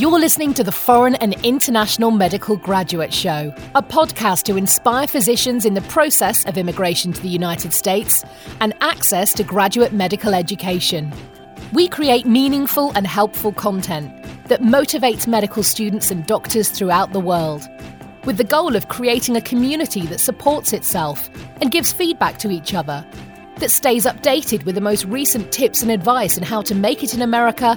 You're listening to the Foreign and International Medical Graduate Show, a podcast to inspire physicians in the process of immigration to the United States and access to graduate medical education. We create meaningful and helpful content that motivates medical students and doctors throughout the world, with the goal of creating a community that supports itself and gives feedback to each other that stays updated with the most recent tips and advice on how to make it in America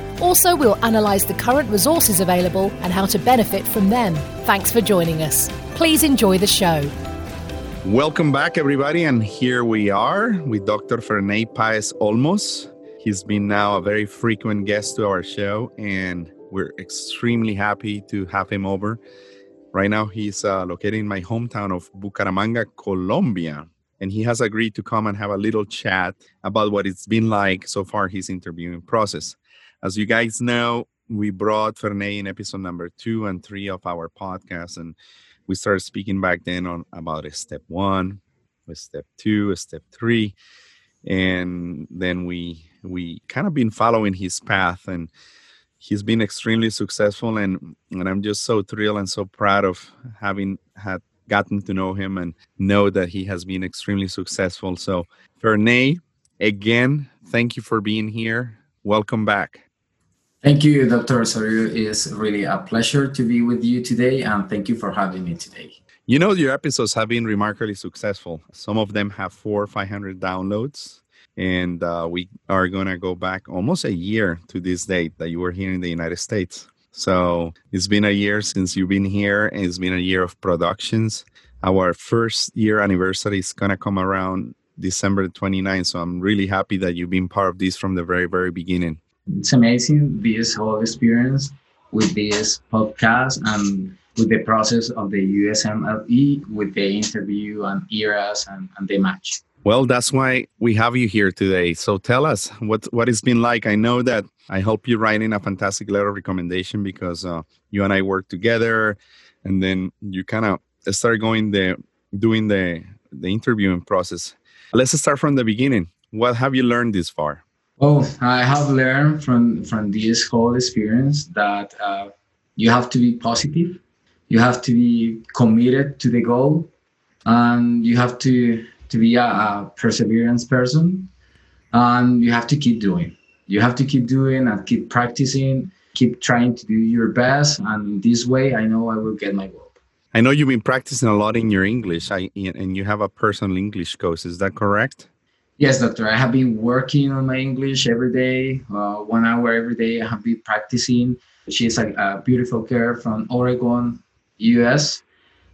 Also, we'll analyse the current resources available and how to benefit from them. Thanks for joining us. Please enjoy the show. Welcome back, everybody. And here we are with Dr. Ferney Paez Olmos. He's been now a very frequent guest to our show, and we're extremely happy to have him over. Right now, he's uh, located in my hometown of Bucaramanga, Colombia, and he has agreed to come and have a little chat about what it's been like so far his interviewing process. As you guys know, we brought Ferney in episode number two and three of our podcast, and we started speaking back then on about step one, step two, step three, and then we we kind of been following his path, and he's been extremely successful, and and I'm just so thrilled and so proud of having had gotten to know him and know that he has been extremely successful. So, Ferney, again, thank you for being here. Welcome back. Thank you, Dr. Osorio. It's really a pleasure to be with you today, and thank you for having me today. You know, your episodes have been remarkably successful. Some of them have four or 500 downloads, and uh, we are going to go back almost a year to this date that you were here in the United States. So it's been a year since you've been here, and it's been a year of productions. Our first year anniversary is going to come around December 29th. So I'm really happy that you've been part of this from the very, very beginning it's amazing this whole experience with this podcast and with the process of the USMLE with the interview and ERAS and, and the match. Well, that's why we have you here today. So tell us what what it's been like. I know that I helped you write in a fantastic letter of recommendation because uh, you and I worked together, and then you kind of started going the doing the the interviewing process. Let's start from the beginning. What have you learned this far? Oh, I have learned from from this whole experience that uh, you have to be positive, you have to be committed to the goal, and you have to to be a, a perseverance person, and you have to keep doing. You have to keep doing and keep practicing, keep trying to do your best, and in this way, I know I will get my goal. I know you've been practicing a lot in your English, I, and you have a personal English course. Is that correct? Yes, doctor. I have been working on my English every day, uh, one hour every day. I have been practicing. She's a, a beautiful girl from Oregon, US.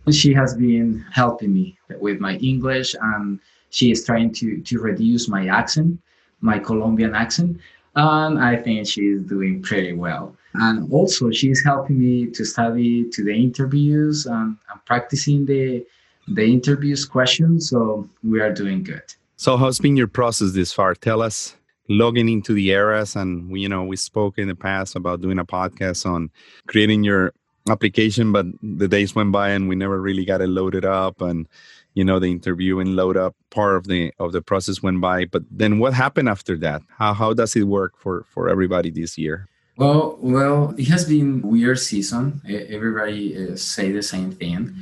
She has been helping me with my English, and she is trying to to reduce my accent, my Colombian accent, and I think she is doing pretty well. And also, she's helping me to study to the interviews and, and practicing the the interviews questions. So we are doing good. So, how's been your process this far? Tell us logging into the ERAS, and we, you know, we spoke in the past about doing a podcast on creating your application, but the days went by and we never really got it loaded up, and you know, the interview and load up part of the of the process went by. But then, what happened after that? How how does it work for for everybody this year? Well, well, it has been weird season. Everybody uh, say the same thing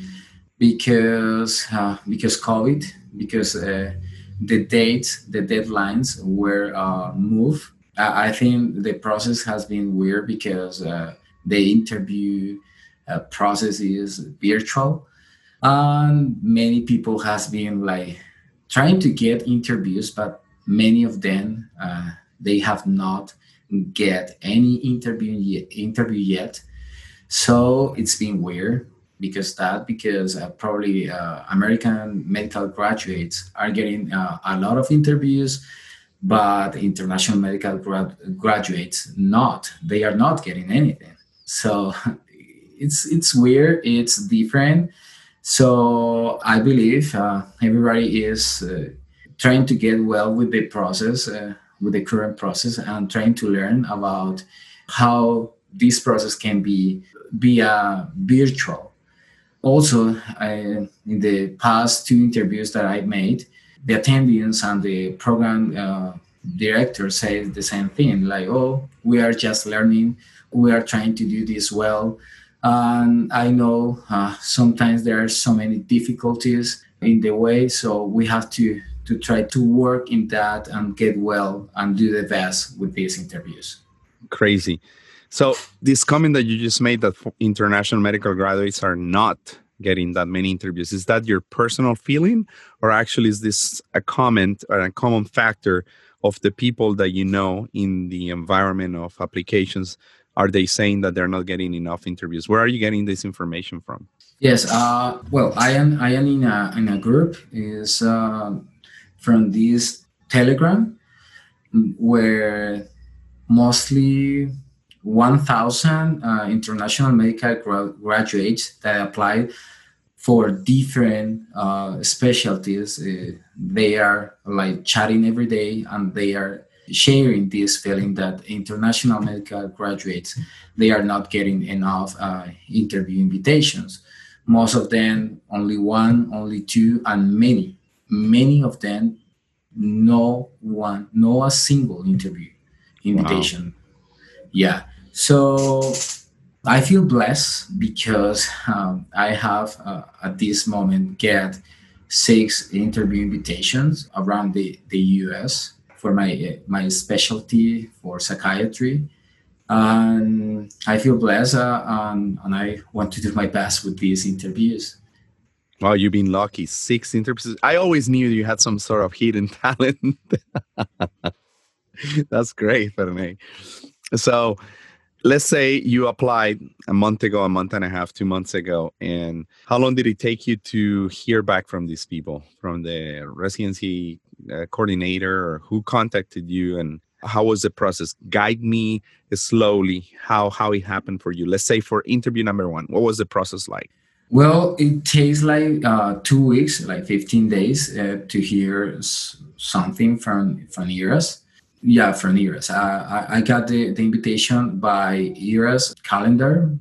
because uh, because COVID because. Uh, the dates, the deadlines were uh, moved. I think the process has been weird because uh, the interview uh, process is virtual, and many people has been like trying to get interviews, but many of them uh, they have not get any interview yet, interview yet. So it's been weird because that because uh, probably uh, American medical graduates are getting uh, a lot of interviews, but international medical grad- graduates not. They are not getting anything. So it's it's weird. It's different. So I believe uh, everybody is uh, trying to get well with the process, uh, with the current process, and trying to learn about how this process can be via virtual. Also, I, in the past two interviews that I made, the attendees and the program uh, director said the same thing, like, "Oh, we are just learning. We are trying to do this well." And I know uh, sometimes there are so many difficulties in the way, so we have to to try to work in that and get well and do the best with these interviews. Crazy. So this comment that you just made that international medical graduates are not getting that many interviews is that your personal feeling? Or actually is this a comment or a common factor of the people that you know in the environment of applications? Are they saying that they're not getting enough interviews? Where are you getting this information from? Yes uh, well i am i am in a, in a group is uh, from this telegram where mostly 1000 uh, international medical gra- graduates that applied for different uh, specialties. Uh, they are like chatting every day and they are sharing this feeling that international medical graduates they are not getting enough uh, interview invitations. Most of them only one only two and many many of them no one no a single interview invitation. Wow. yeah so i feel blessed because um, i have uh, at this moment get six interview invitations around the, the us for my my specialty for psychiatry and i feel blessed uh, and, and i want to do my best with these interviews Wow, you've been lucky. Six interviews. I always knew you had some sort of hidden talent. That's great, Ferney. So let's say you applied a month ago, a month and a half, two months ago, and how long did it take you to hear back from these people, from the residency uh, coordinator, or who contacted you, and how was the process? Guide me slowly how how it happened for you. Let's say for interview number one, what was the process like? Well, it takes like uh, two weeks, like fifteen days, uh, to hear something from from ERAS yeah, from ERAS. I, I got the, the invitation by ERAS calendar.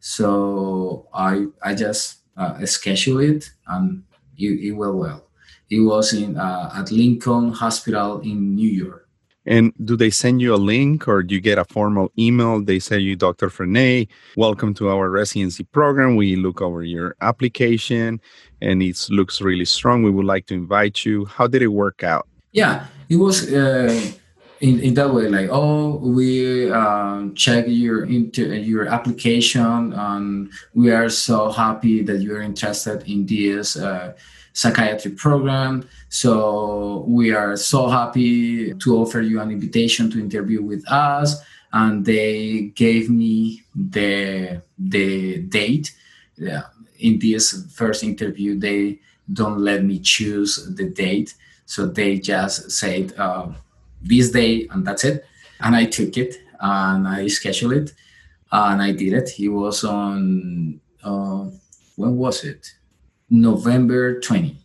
So I I just uh, schedule it and it, it went well. It was in uh, at Lincoln Hospital in New York. And do they send you a link or do you get a formal email? They say you, Dr. Ferney, welcome to our residency program. We look over your application and it looks really strong. We would like to invite you. How did it work out? Yeah, it was uh, in, in that way like oh we um, check your into your application and we are so happy that you're interested in this uh, psychiatry program. So we are so happy to offer you an invitation to interview with us and they gave me the the date. Yeah, in this first interview they don't let me choose the date so they just said uh, this day and that's it. And i took it and i scheduled it and i did it. It was on uh, when was it? November 20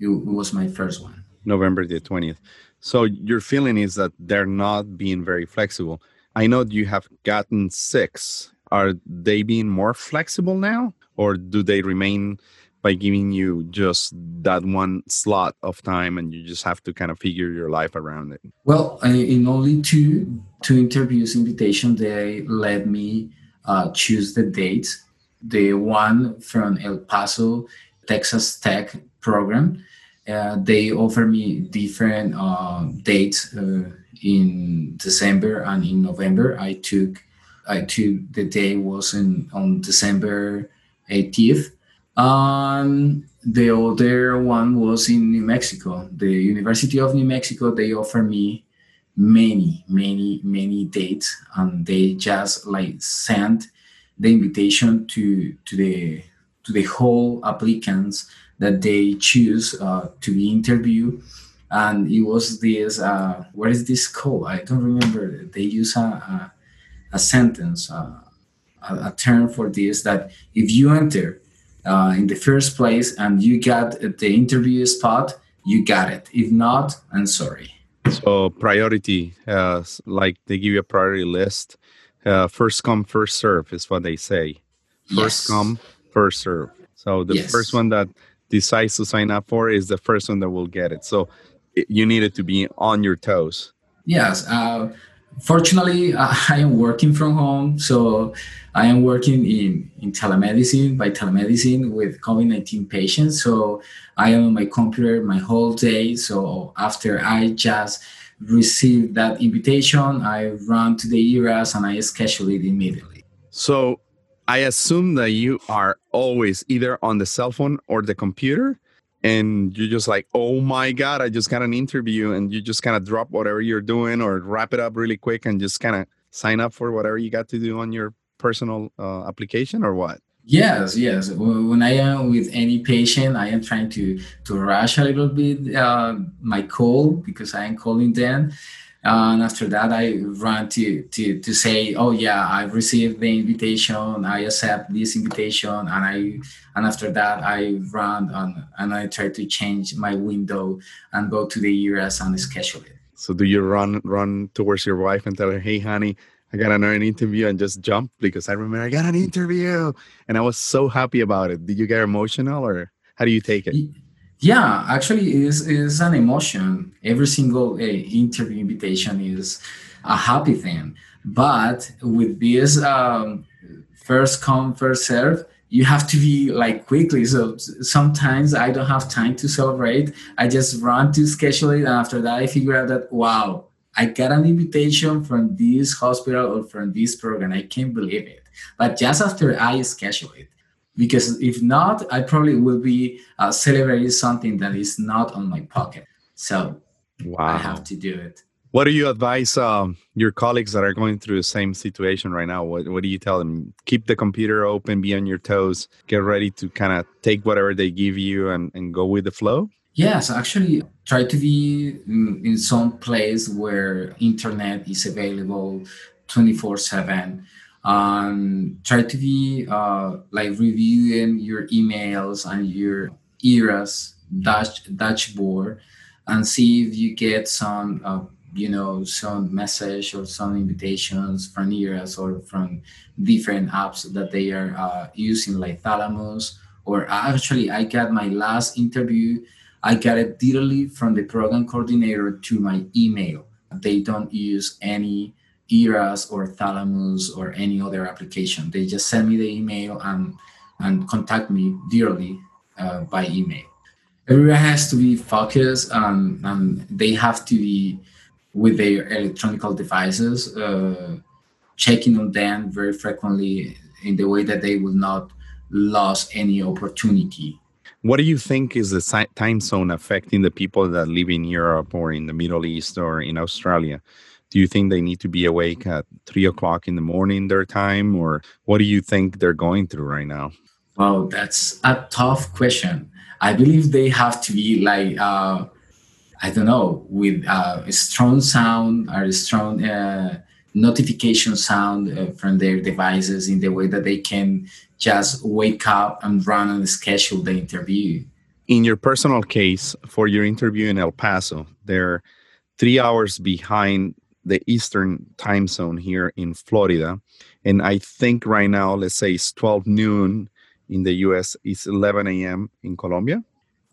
it, was my first one. November the 20th so your feeling is that they're not being very flexible. I know you have gotten six. Are they being more flexible now or do they remain by giving you just that one slot of time and you just have to kind of figure your life around it. Well in only two two interviews invitation they let me uh, choose the date the one from el paso texas tech program uh, they offer me different uh, dates in december and in november. I took i took the day was in on december 18th and the other one was in New Mexico. The University of New Mexico, they offer me many, many, many dates, and they just like sent the invitation to to the to the whole applicants that they choose uh, to be interviewed. And it was this, uh, what is this called? I don't remember. They use a, a, a sentence, uh, a, a term for this that if you enter uh, in the first place and you got the interview spot, you got it. If not, I'm sorry. So priority, uh, like they give you a priority list. Uh, first come, first serve is what they say. First yes. come, first serve. So the yes. first one that decides to sign up for is the first one that will get it. So it, you needed to be on your toes. Yes. Uh, fortunately, I am working from home, so I am working in, in telemedicine by telemedicine with COVID 19 patients. So I am on my computer my whole day. So after I just received that invitation, I run to the ERAS and I schedule it immediately. So I assume that you are always either on the cell phone or the computer and you're just like, oh my God, I just got an interview, and you just kind of drop whatever you're doing or wrap it up really quick and just kind of sign up for whatever you got to do on your personal uh, application or what? Yes, yes. When I am with any patient, I am trying to to rush a little bit uh, my call because I am calling them and after that i run to to to say oh yeah i received the invitation. I accept this invitation. And i and after that i run and, and i try to change my window and go to the us and schedule it. So do you run run towards your wife and tell her hey honey I got another interview and just jump? Because I remember I got an interview. And I was so happy about it. Did you get emotional or how do you take it? Yeah, actually, is is an emotion. Every single uh, interview invitation is a happy thing, but with this um, first come first serve, you have to be like quickly. So sometimes I don't have time to celebrate. I just run to schedule it, and after that, I figure out that wow, I got an invitation from this hospital or from this program. I can't believe it. But just after I schedule it, because if not, I probably will be uh, celebrating something that is not on my pocket. So wow. I have to do it. What do you advise um, your colleagues that are going through the same situation right now? What, what do you tell them? Keep the computer open, be on your toes, get ready to kind of take whatever they give you and, and go with the flow? Yes, actually, try to be in, in some place where internet is available 24 7 um, try to be uh, like reviewing your emails and your ERAS dash, dashboard and see if you get some uh, you know some message or some invitations from ERAS or from different apps that they are uh, using like Thalamus or actually I got my last interview I got it directly from the program coordinator to my email. They don't use any ERAS or Thalamus or any other application. They just send me the email and and contact me directly uh, by email. Everyone has to be focused and, and they have to be with their electronic devices, uh, checking on them very frequently in the way that they will not lose any opportunity. What do you think is the time zone affecting the people that live in Europe or in the Middle East or in Australia? Do you think they need to be awake at three o'clock in the morning their time or what do you think they're going through right now? Wow that's a tough question. I believe they have to be like uh, i don't know with uh, a strong sound or a strong uh, notification sound uh, from their devices in the way that they can just wake up and run and schedule the interview. In your personal case for your interview in el paso they're three hours behind the eastern time zone here in Florida. And I think right now, let's say it's 12 noon in the US, it's 11 a.m. in Colombia.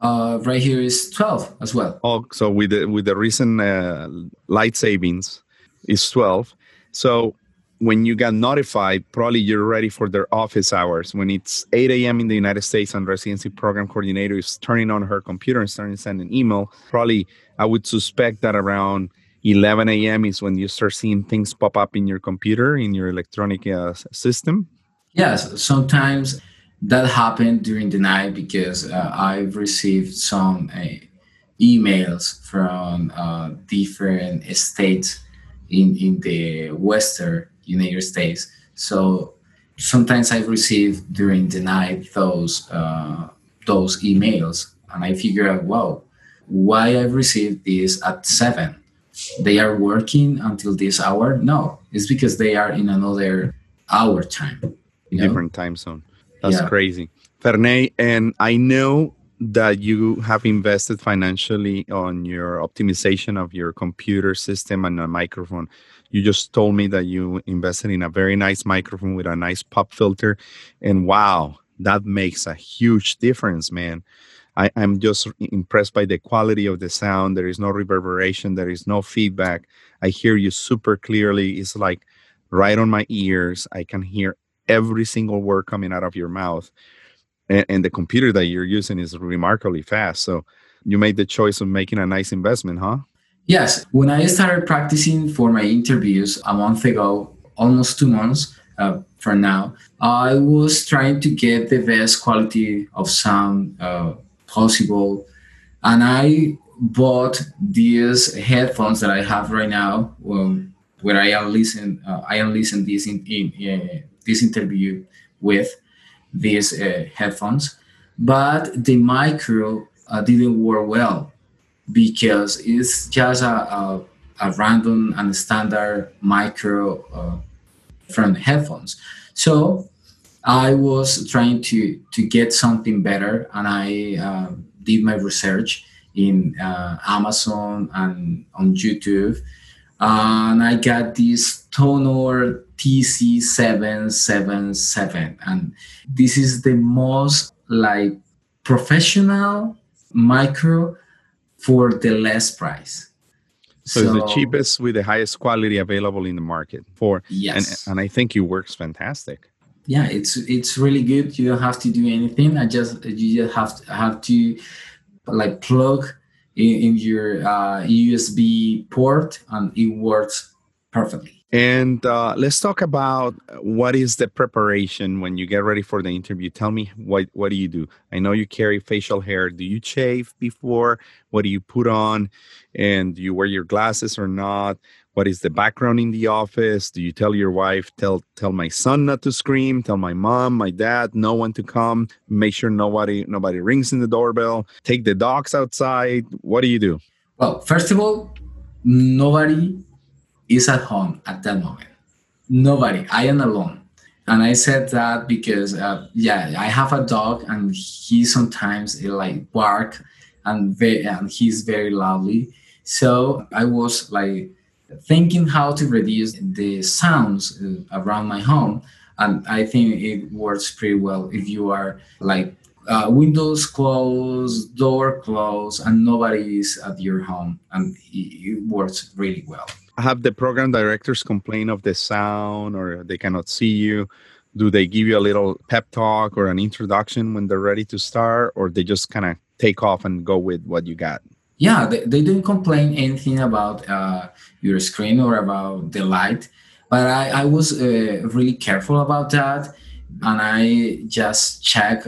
Uh, right here is 12 as well. Oh, so with the, with the recent uh, light savings, it's 12. So when you got notified, probably you're ready for their office hours. When it's 8 a.m. in the United States and residency program coordinator is turning on her computer and starting to send an email, probably I would suspect that around 11 a.m. is when you start seeing things pop up in your computer, in your electronic uh, system? Yes, sometimes that happened during the night because uh, I've received some uh, emails from uh, different states in, in the Western United States. So sometimes I've received during the night those uh, those emails, and I figure out, wow, why I've received this at seven they are working until this hour. No, it's because they are in another hour time. Different know? time zone. That's yeah. crazy. ferney and I know that you have invested financially on your optimization of your computer system and a microphone. You just told me that you invested in a very nice microphone with a nice pop filter. And wow, that makes a huge difference, man. I, am just impressed by the quality of the sound. There is no reverberation, there is no feedback. I hear you super clearly. It's like right on my ears. I can hear every single word coming out of your mouth. And, and the computer that you're using is remarkably fast. So you made the choice of making a nice investment, huh? Yes. When I started practicing for my interviews a month ago, almost two months uh, from now, I was trying to get the best quality of sound uh, possible. And I bought these headphones that I have right now, um, where I am listen, uh, I am listening this in, in uh, this interview with these uh, headphones, but the micro uh, didn't work well because it's just a, a, a random and standard micro uh, from headphones. So I was trying to to get something better, and I uh, did my research in uh, Amazon and on YouTube, and I got this Tonor TC777, and this is the most like professional micro for the less price. So, so, it's the cheapest with the highest quality available in the market for yes, and, and I think it works fantastic. Yeah, it's it's really good. You don't have to do anything. I just you just have to have to like plug in, in your uh, USB port, and it works perfectly. And uh, let's talk about what is the preparation when you get ready for the interview. Tell me what what do you do? I know you carry facial hair. Do you shave before? What do you put on? And do you wear your glasses or not? What is the background in the office? Do you tell your wife, tell tell my son not to scream, tell my mom, my dad, no one to come, make sure nobody nobody rings in the doorbell, take the dogs outside. What do you do? Well, first of all, nobody is at home at that moment. Nobody. I am alone. And I said that because, uh, yeah, I have a dog and he sometimes uh, like bark and, very, and he's very loudly. So I was like thinking how to reduce the sounds uh, around my home. And I think it works pretty well if you are like uh, windows closed, door closed, and nobody is at your home, and it, it works really well. Have the program directors complain of the sound or they cannot see you? Do they give you a little pep talk or an introduction when they're ready to start or they just kind of take off and go with what you got yeah they, they don't complain anything about uh, your screen or about the light but i, I was uh, really careful about that and i just check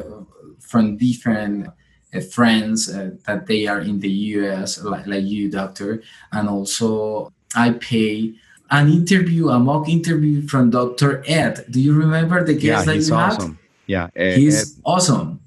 from different uh, friends uh, that they are in the us like, like you doctor and also I pay an interview, a mock interview from Dr. Ed. Do you remember the guest yeah, that you awesome. had? Yeah, Ed, he's Ed. awesome.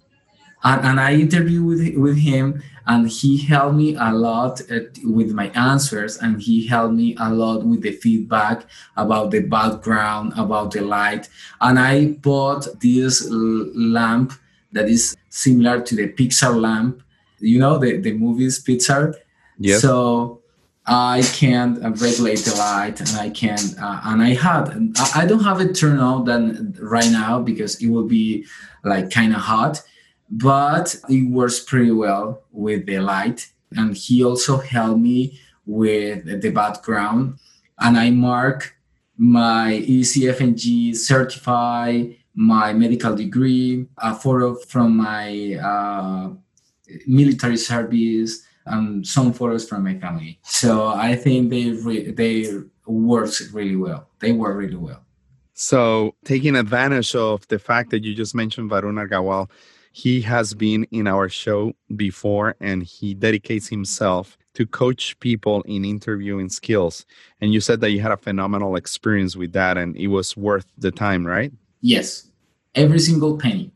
And, and I interviewed with, with him, and he helped me a lot at, with my answers, and he helped me a lot with the feedback about the background, about the light. And I bought this lamp that is similar to the Pixar lamp, you know, the, the movies Pixar. Yes. So I can uh, regulate the light and I can uh, and I had I don't have it turned on then right now because it will be like kind of hot but it works pretty well with the light and he also helped me with the background and I mark my ECFMG certify my medical degree a photo from my uh, military service and some photos from my family. So I think they re- they works really well. They work really well. So taking advantage of the fact that you just mentioned Varun Agarwal, he has been in our show before and he dedicates himself to coach people in interviewing skills. And you said that you had a phenomenal experience with that and it was worth the time, right? Yes, every single penny.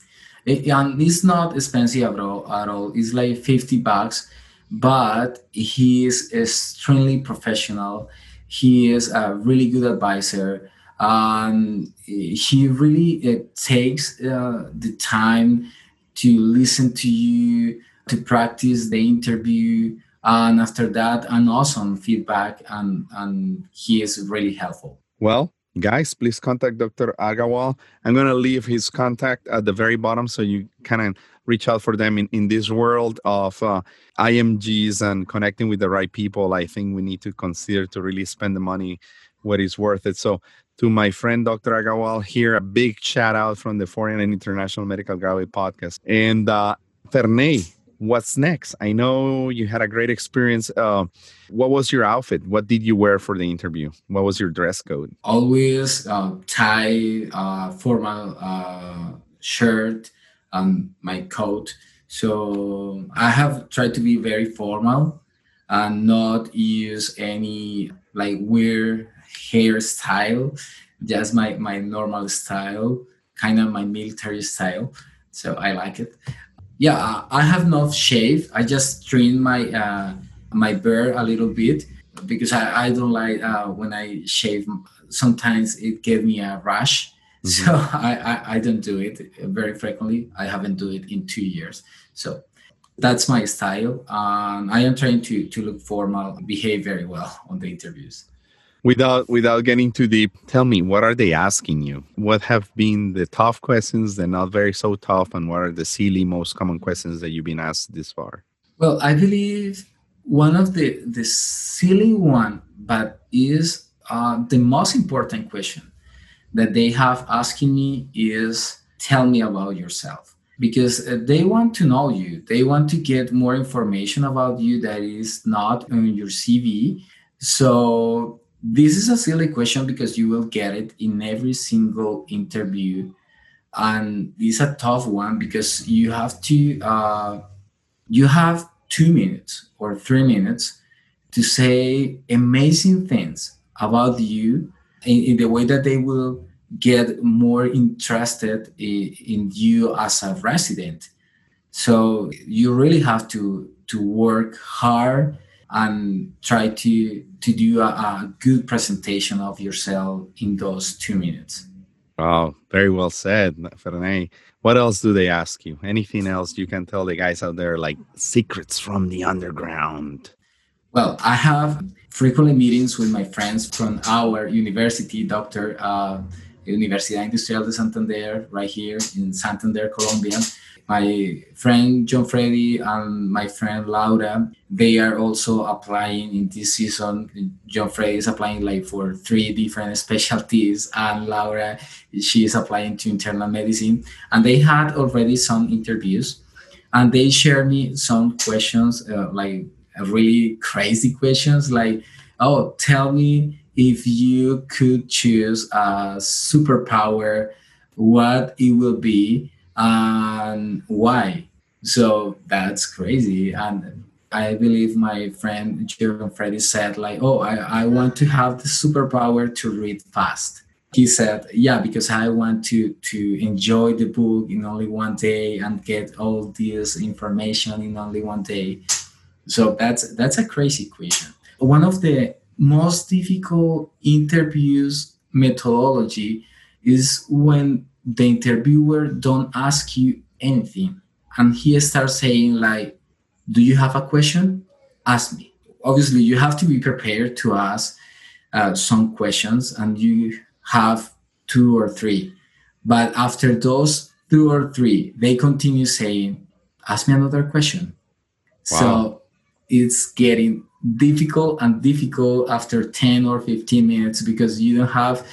And it's not expensive at all, at all. It's like 50 bucks but he is extremely professional. He is a really good advisor, Um, he really uh, takes uh, the time to listen to you, to practice the interview, and after that, an awesome feedback, and and he is really helpful. Well, guys, please contact Dr. Agarwal. I'm going to leave his contact at the very bottom so you can reach out for them in, in this world of uh, IMGs and connecting with the right people. I think we need to consider to really spend the money what is worth it. So, to my friend Dr. Agarwal here, a big shout out from the Foreign and International Medical Graduate Podcast. And uh, Ferney, what's next? I know you had a great experience. Uh, what was your outfit? What did you wear for the interview? What was your dress code? Always uh, tie, uh, formal uh, shirt, and my coat. So I have tried to be very formal and not use any like weird hairstyle, just my my normal style, kind of my military style. So I like it yeah, I have not shaved. I just trim my uh, my beard a little bit because I, I don't like uh, when I shave. Sometimes it gave me a rash, mm-hmm. so I, I, I don't do it very frequently. I haven't do it in two years, so that's my style. Um, I am trying to to look formal, behave very well on the interviews without without getting too deep tell me what are they asking you? What have been the tough questions they're not very so tough and what are the silly most common questions that you've been asked this far? Well i believe one of the the silly one but is uh, the most important question that they have asking me is tell me about yourself. Because uh, they want to know you. They want to get more information about you that is not on your cv so this is a silly question because you will get it in every single interview. And it's a tough one because you have to, uh, you have two minutes or three minutes to say amazing things about you in, in the way that they will get more interested in, in you as a resident. So you really have to to work hard and try to to do a, a, good presentation of yourself in those two minutes. Wow, very well said, Ferney. What else do they ask you? Anything else you can tell the guys out there, like secrets from the underground? Well, I have frequently meetings with my friends from our university, Dr. Uh, Universidad Industrial de Santander, right here in Santander, Colombia my friend John Freddy and my friend Laura, they are also applying in this season. John Freddy is applying like for three different specialties, and Laura, she is applying to internal medicine. And they had already some interviews, and they shared me some questions, uh, like really crazy questions, like, "Oh, tell me if you could choose a superpower, what it will be." And why. So that's crazy. And I believe my friend Jerome Freddy said, like, oh, I, I want to have the superpower to read fast. He said, yeah, because I want to to enjoy the book in only one day and get all this information in only one day. So that's that's a crazy question. One of the most difficult interviews methodology is when the interviewer don't ask you anything and he starts saying like do you have a question? Ask me. Obviously you have to be prepared to ask uh, some questions and you have two or three. But after those two or three they continue saying ask me another question. Wow. so it's getting difficult and difficult after 10 or 15 minutes because you don't have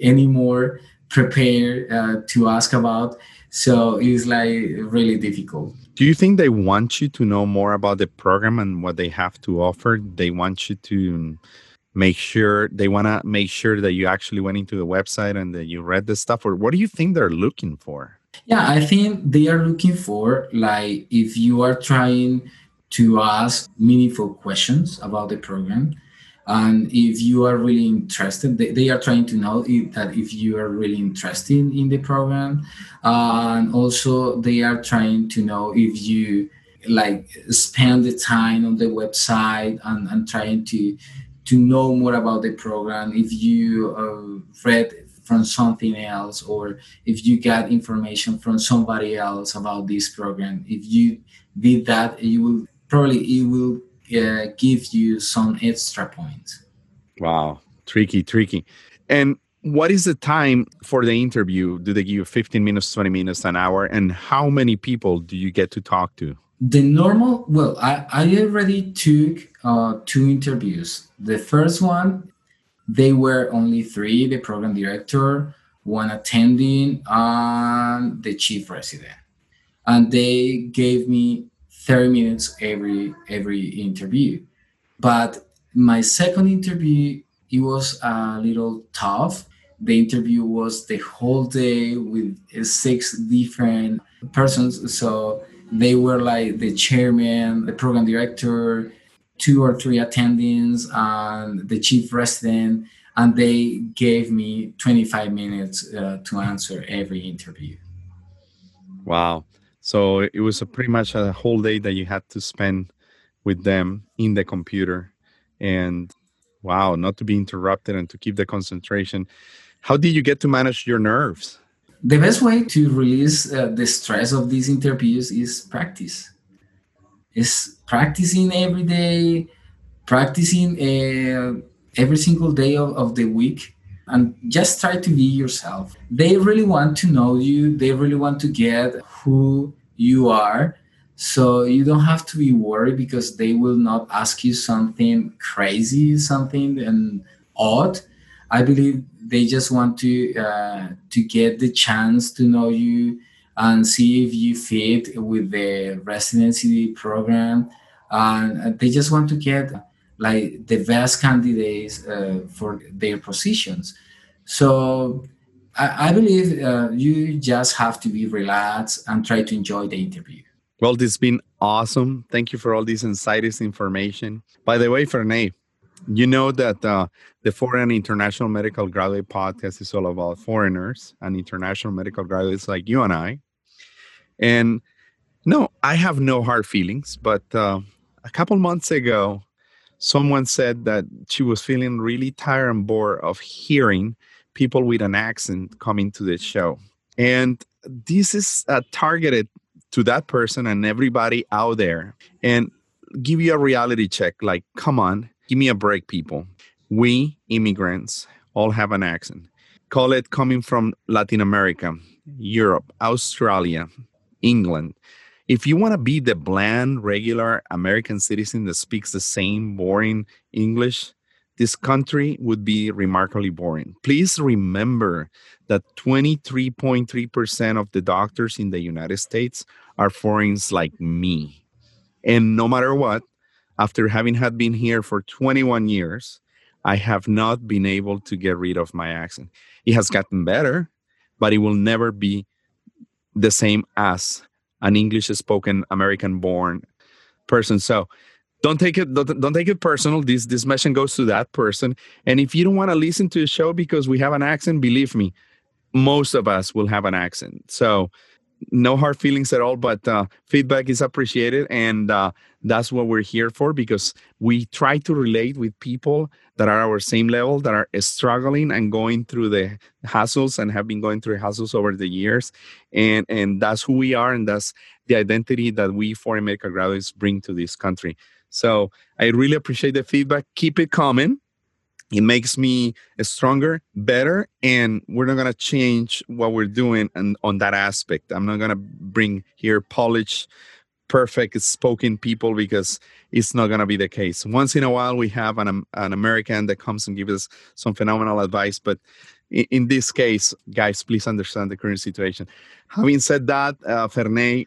any more prepare uh, to ask about. So it's like really difficult. Do you think they want you to know more about the program and what they have to offer? They want you to make sure they want to make sure that you actually went into the website and that you read the stuff or what do you think they're looking for yeah i think they are looking for like if you are trying to ask meaningful questions about the program and if you are really interested they, they are trying to know if, that if you are really interested in the program. Uh, and also they are trying to know if you like spend the time on the website and, and trying to to know more about the program. If you uh, read from something else or if you got information from somebody else about this program if you did that you will probably it will uh, give you some extra points wow. Tricky tricky. And what is the time for the interview? Do they give you 15 minutes 20 minutes an hour? And how many people do you get to talk to? The normal well i, I already took uh, two interviews. The first one they were only three the program director one attending and the chief resident. And they gave me 30 minutes every every interview but my second interview it was a little tough the interview was the whole day with six different persons so they were like the chairman, the program director, two or three attendings, and the chief resident, and they gave me 25 minutes uh, to answer every interview. Wow. So it was pretty much a whole day that you had to spend with them in the computer. And wow, not to be interrupted and to keep the concentration. How did you get to manage your nerves? the best way to release uh, the stress of these interviews is practice is practicing every day practicing uh, every single day of, of the week and just try to be yourself they really want to know you they really want to get who you are. So you don't have to be worried because they will not ask you something crazy something and odd. I believe they just want to uh, to get the chance to know you and see if you fit with the residency program. And they just want to get like the best candidates uh, for their positions. So i, I believe uh, you just have to be relaxed and try to enjoy the interview. Well this has been awesome. Thank you for all this insights information. By the way Ferney, you know that uh, the Foreign International Medical Graduate podcast is all about foreigners and international medical graduates like you and I. And no, I have no hard feelings, but uh, a couple months ago, someone said that she was feeling really tired and bored of hearing people with an accent coming to the show. And this is uh, targeted to that person and everybody out there. And give you a reality check like, come on, Give me a break, people. We immigrants all have an accent. Call it coming from Latin America, Europe, Australia, England. If you want to be the bland, regular American citizen that speaks the same boring English, this country would be remarkably boring. Please remember that 23.3% of the doctors in the United States are foreigners like me. And no matter what, after having had been here for 21 years, I have not been able to get rid of my accent. It has gotten better, but it will never be the same as an English spoken American born person. So don't take it don't, don't, take it personal. This this message goes to that person. And if you don't want to listen to the show because we have an accent, believe me, most of us will have an accent. So no hard feelings at all, but uh, feedback is appreciated. And uh, that's what we're here for because we try to relate with people that are our same level, that are struggling and going through the hassles and have been going through hassles over the years. And, and that's who we are. And that's the identity that we foreign medical graduates bring to this country. So I really appreciate the feedback. Keep it coming. It makes me stronger better and we're not to change what we're doing and on that aspect. I'm not to bring here polished perfect spoken people because it's not to be the case. Once in a while we have an, an american that comes and gives us some phenomenal advice but in, in this case guys please understand the current situation. Having said that uh, ferney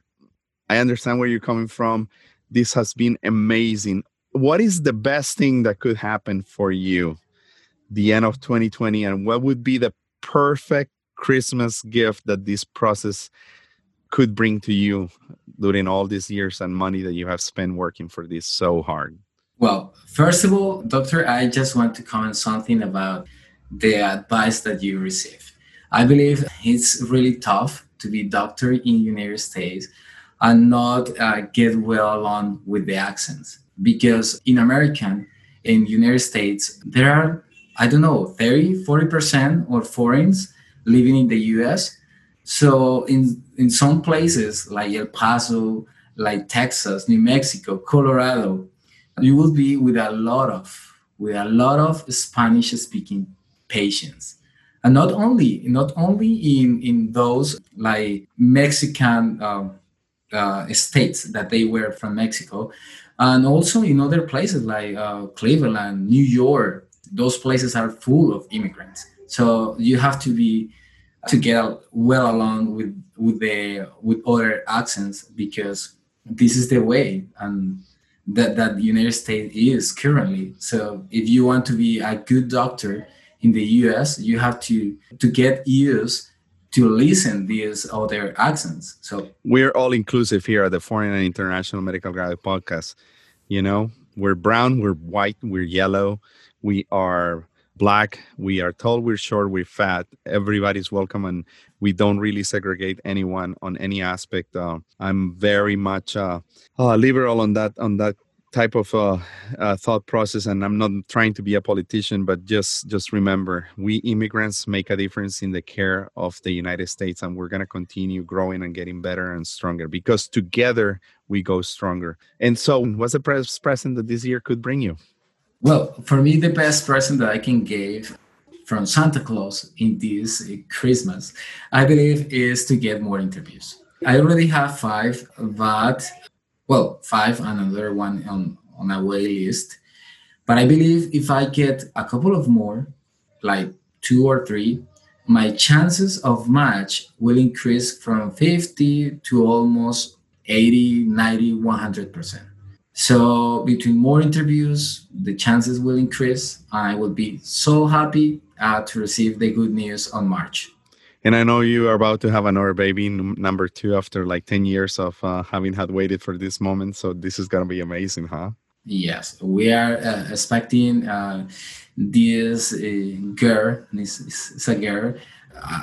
i understand where you're coming from this has been amazing. What is the best thing that could happen for you the end of 2020 and what would be the perfect christmas gift that this process could bring to you during all these years and money that you have spent working for this so hard? Well first of all doctor i just want to comment something about the advice that you receive i believe it's really tough to be doctor in the united states and not uh, get well along with the accents because in american in united states there are I don't know, 30, 40% or foreigners living in the US. So in in some places like El Paso, like Texas, New Mexico, Colorado, you will be with a lot of with a lot of Spanish speaking patients. And not only not only in in those like Mexican uh, uh, states that they were from Mexico, and also in other places like uh, Cleveland, New York. Those places are full of immigrants. So you have to be to get well along with with the with other accents because this is the way and that that the United States is currently. So if you want to be a good doctor in the US, you have to to get used to listen these other accents. So we're all inclusive here at the Foreign and International Medical Graduate Podcast. You know, we're brown, we're white, we're yellow, we are black, we are tall, we're short, we're fat. Everybody's welcome, and we don't really segregate anyone on any aspect. Uh, I'm very much uh, uh, liberal on that on that type of uh, uh, thought process and i'm not trying to be a politician but just just remember we immigrants make a difference in the care of the united states and we're going to continue growing and getting better and stronger because together we go stronger. And so what's the best present that this year could bring you? Well for me the best present that i can give from santa claus in this christmas i believe is to get more interviews. I already have five but well, five and another one on, on a wait list. But I believe if I get a couple of more, like two or three, my chances of match will increase from 50 to almost 80, 90, 100%. So between more interviews, the chances will increase. I will be so happy uh, to receive the good news on March. And I know you are about to have another baby, number two, after like 10 years of uh, having had waited for this moment. So this is going to be amazing, huh? Yes, we are uh, expecting uh, this uh, girl, this is a girl.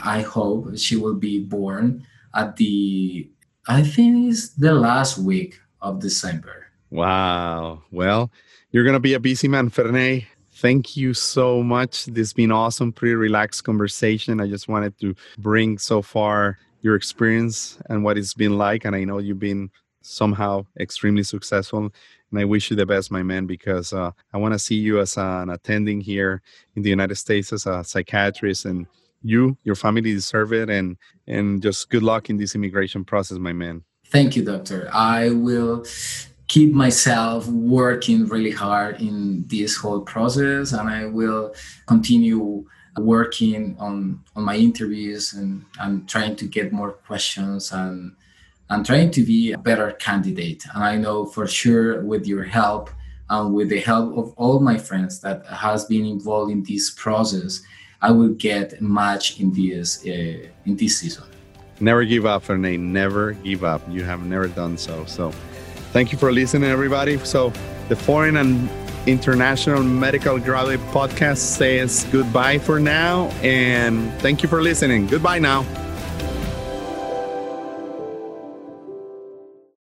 I hope she will be born at the, I think it's the last week of December. Wow. Well, you're going to be a busy man, Ferney thank you so much. This has been awesome, pretty relaxed conversation. I just wanted to bring so far your experience and what it's been like. And I know you've been somehow extremely successful. And I wish you the best, my man, because uh, I want to see you as an attending here in the United States as a psychiatrist. And you, your family deserve it. And, and just good luck in this immigration process, my man. Thank you, doctor. I will keep myself working really hard in this whole process and i will continue working on on my interviews and and trying to get more questions and and trying to be a better candidate. And i know for sure with your help and with the help of all my friends that has been involved in this process i will get match in this uh, in this season. Never give up Ferney. never give up. You have never done so. So Thank you for listening, everybody. So, the Foreign and International Medical Graduate Podcast says goodbye for now. And thank you for listening. Goodbye now.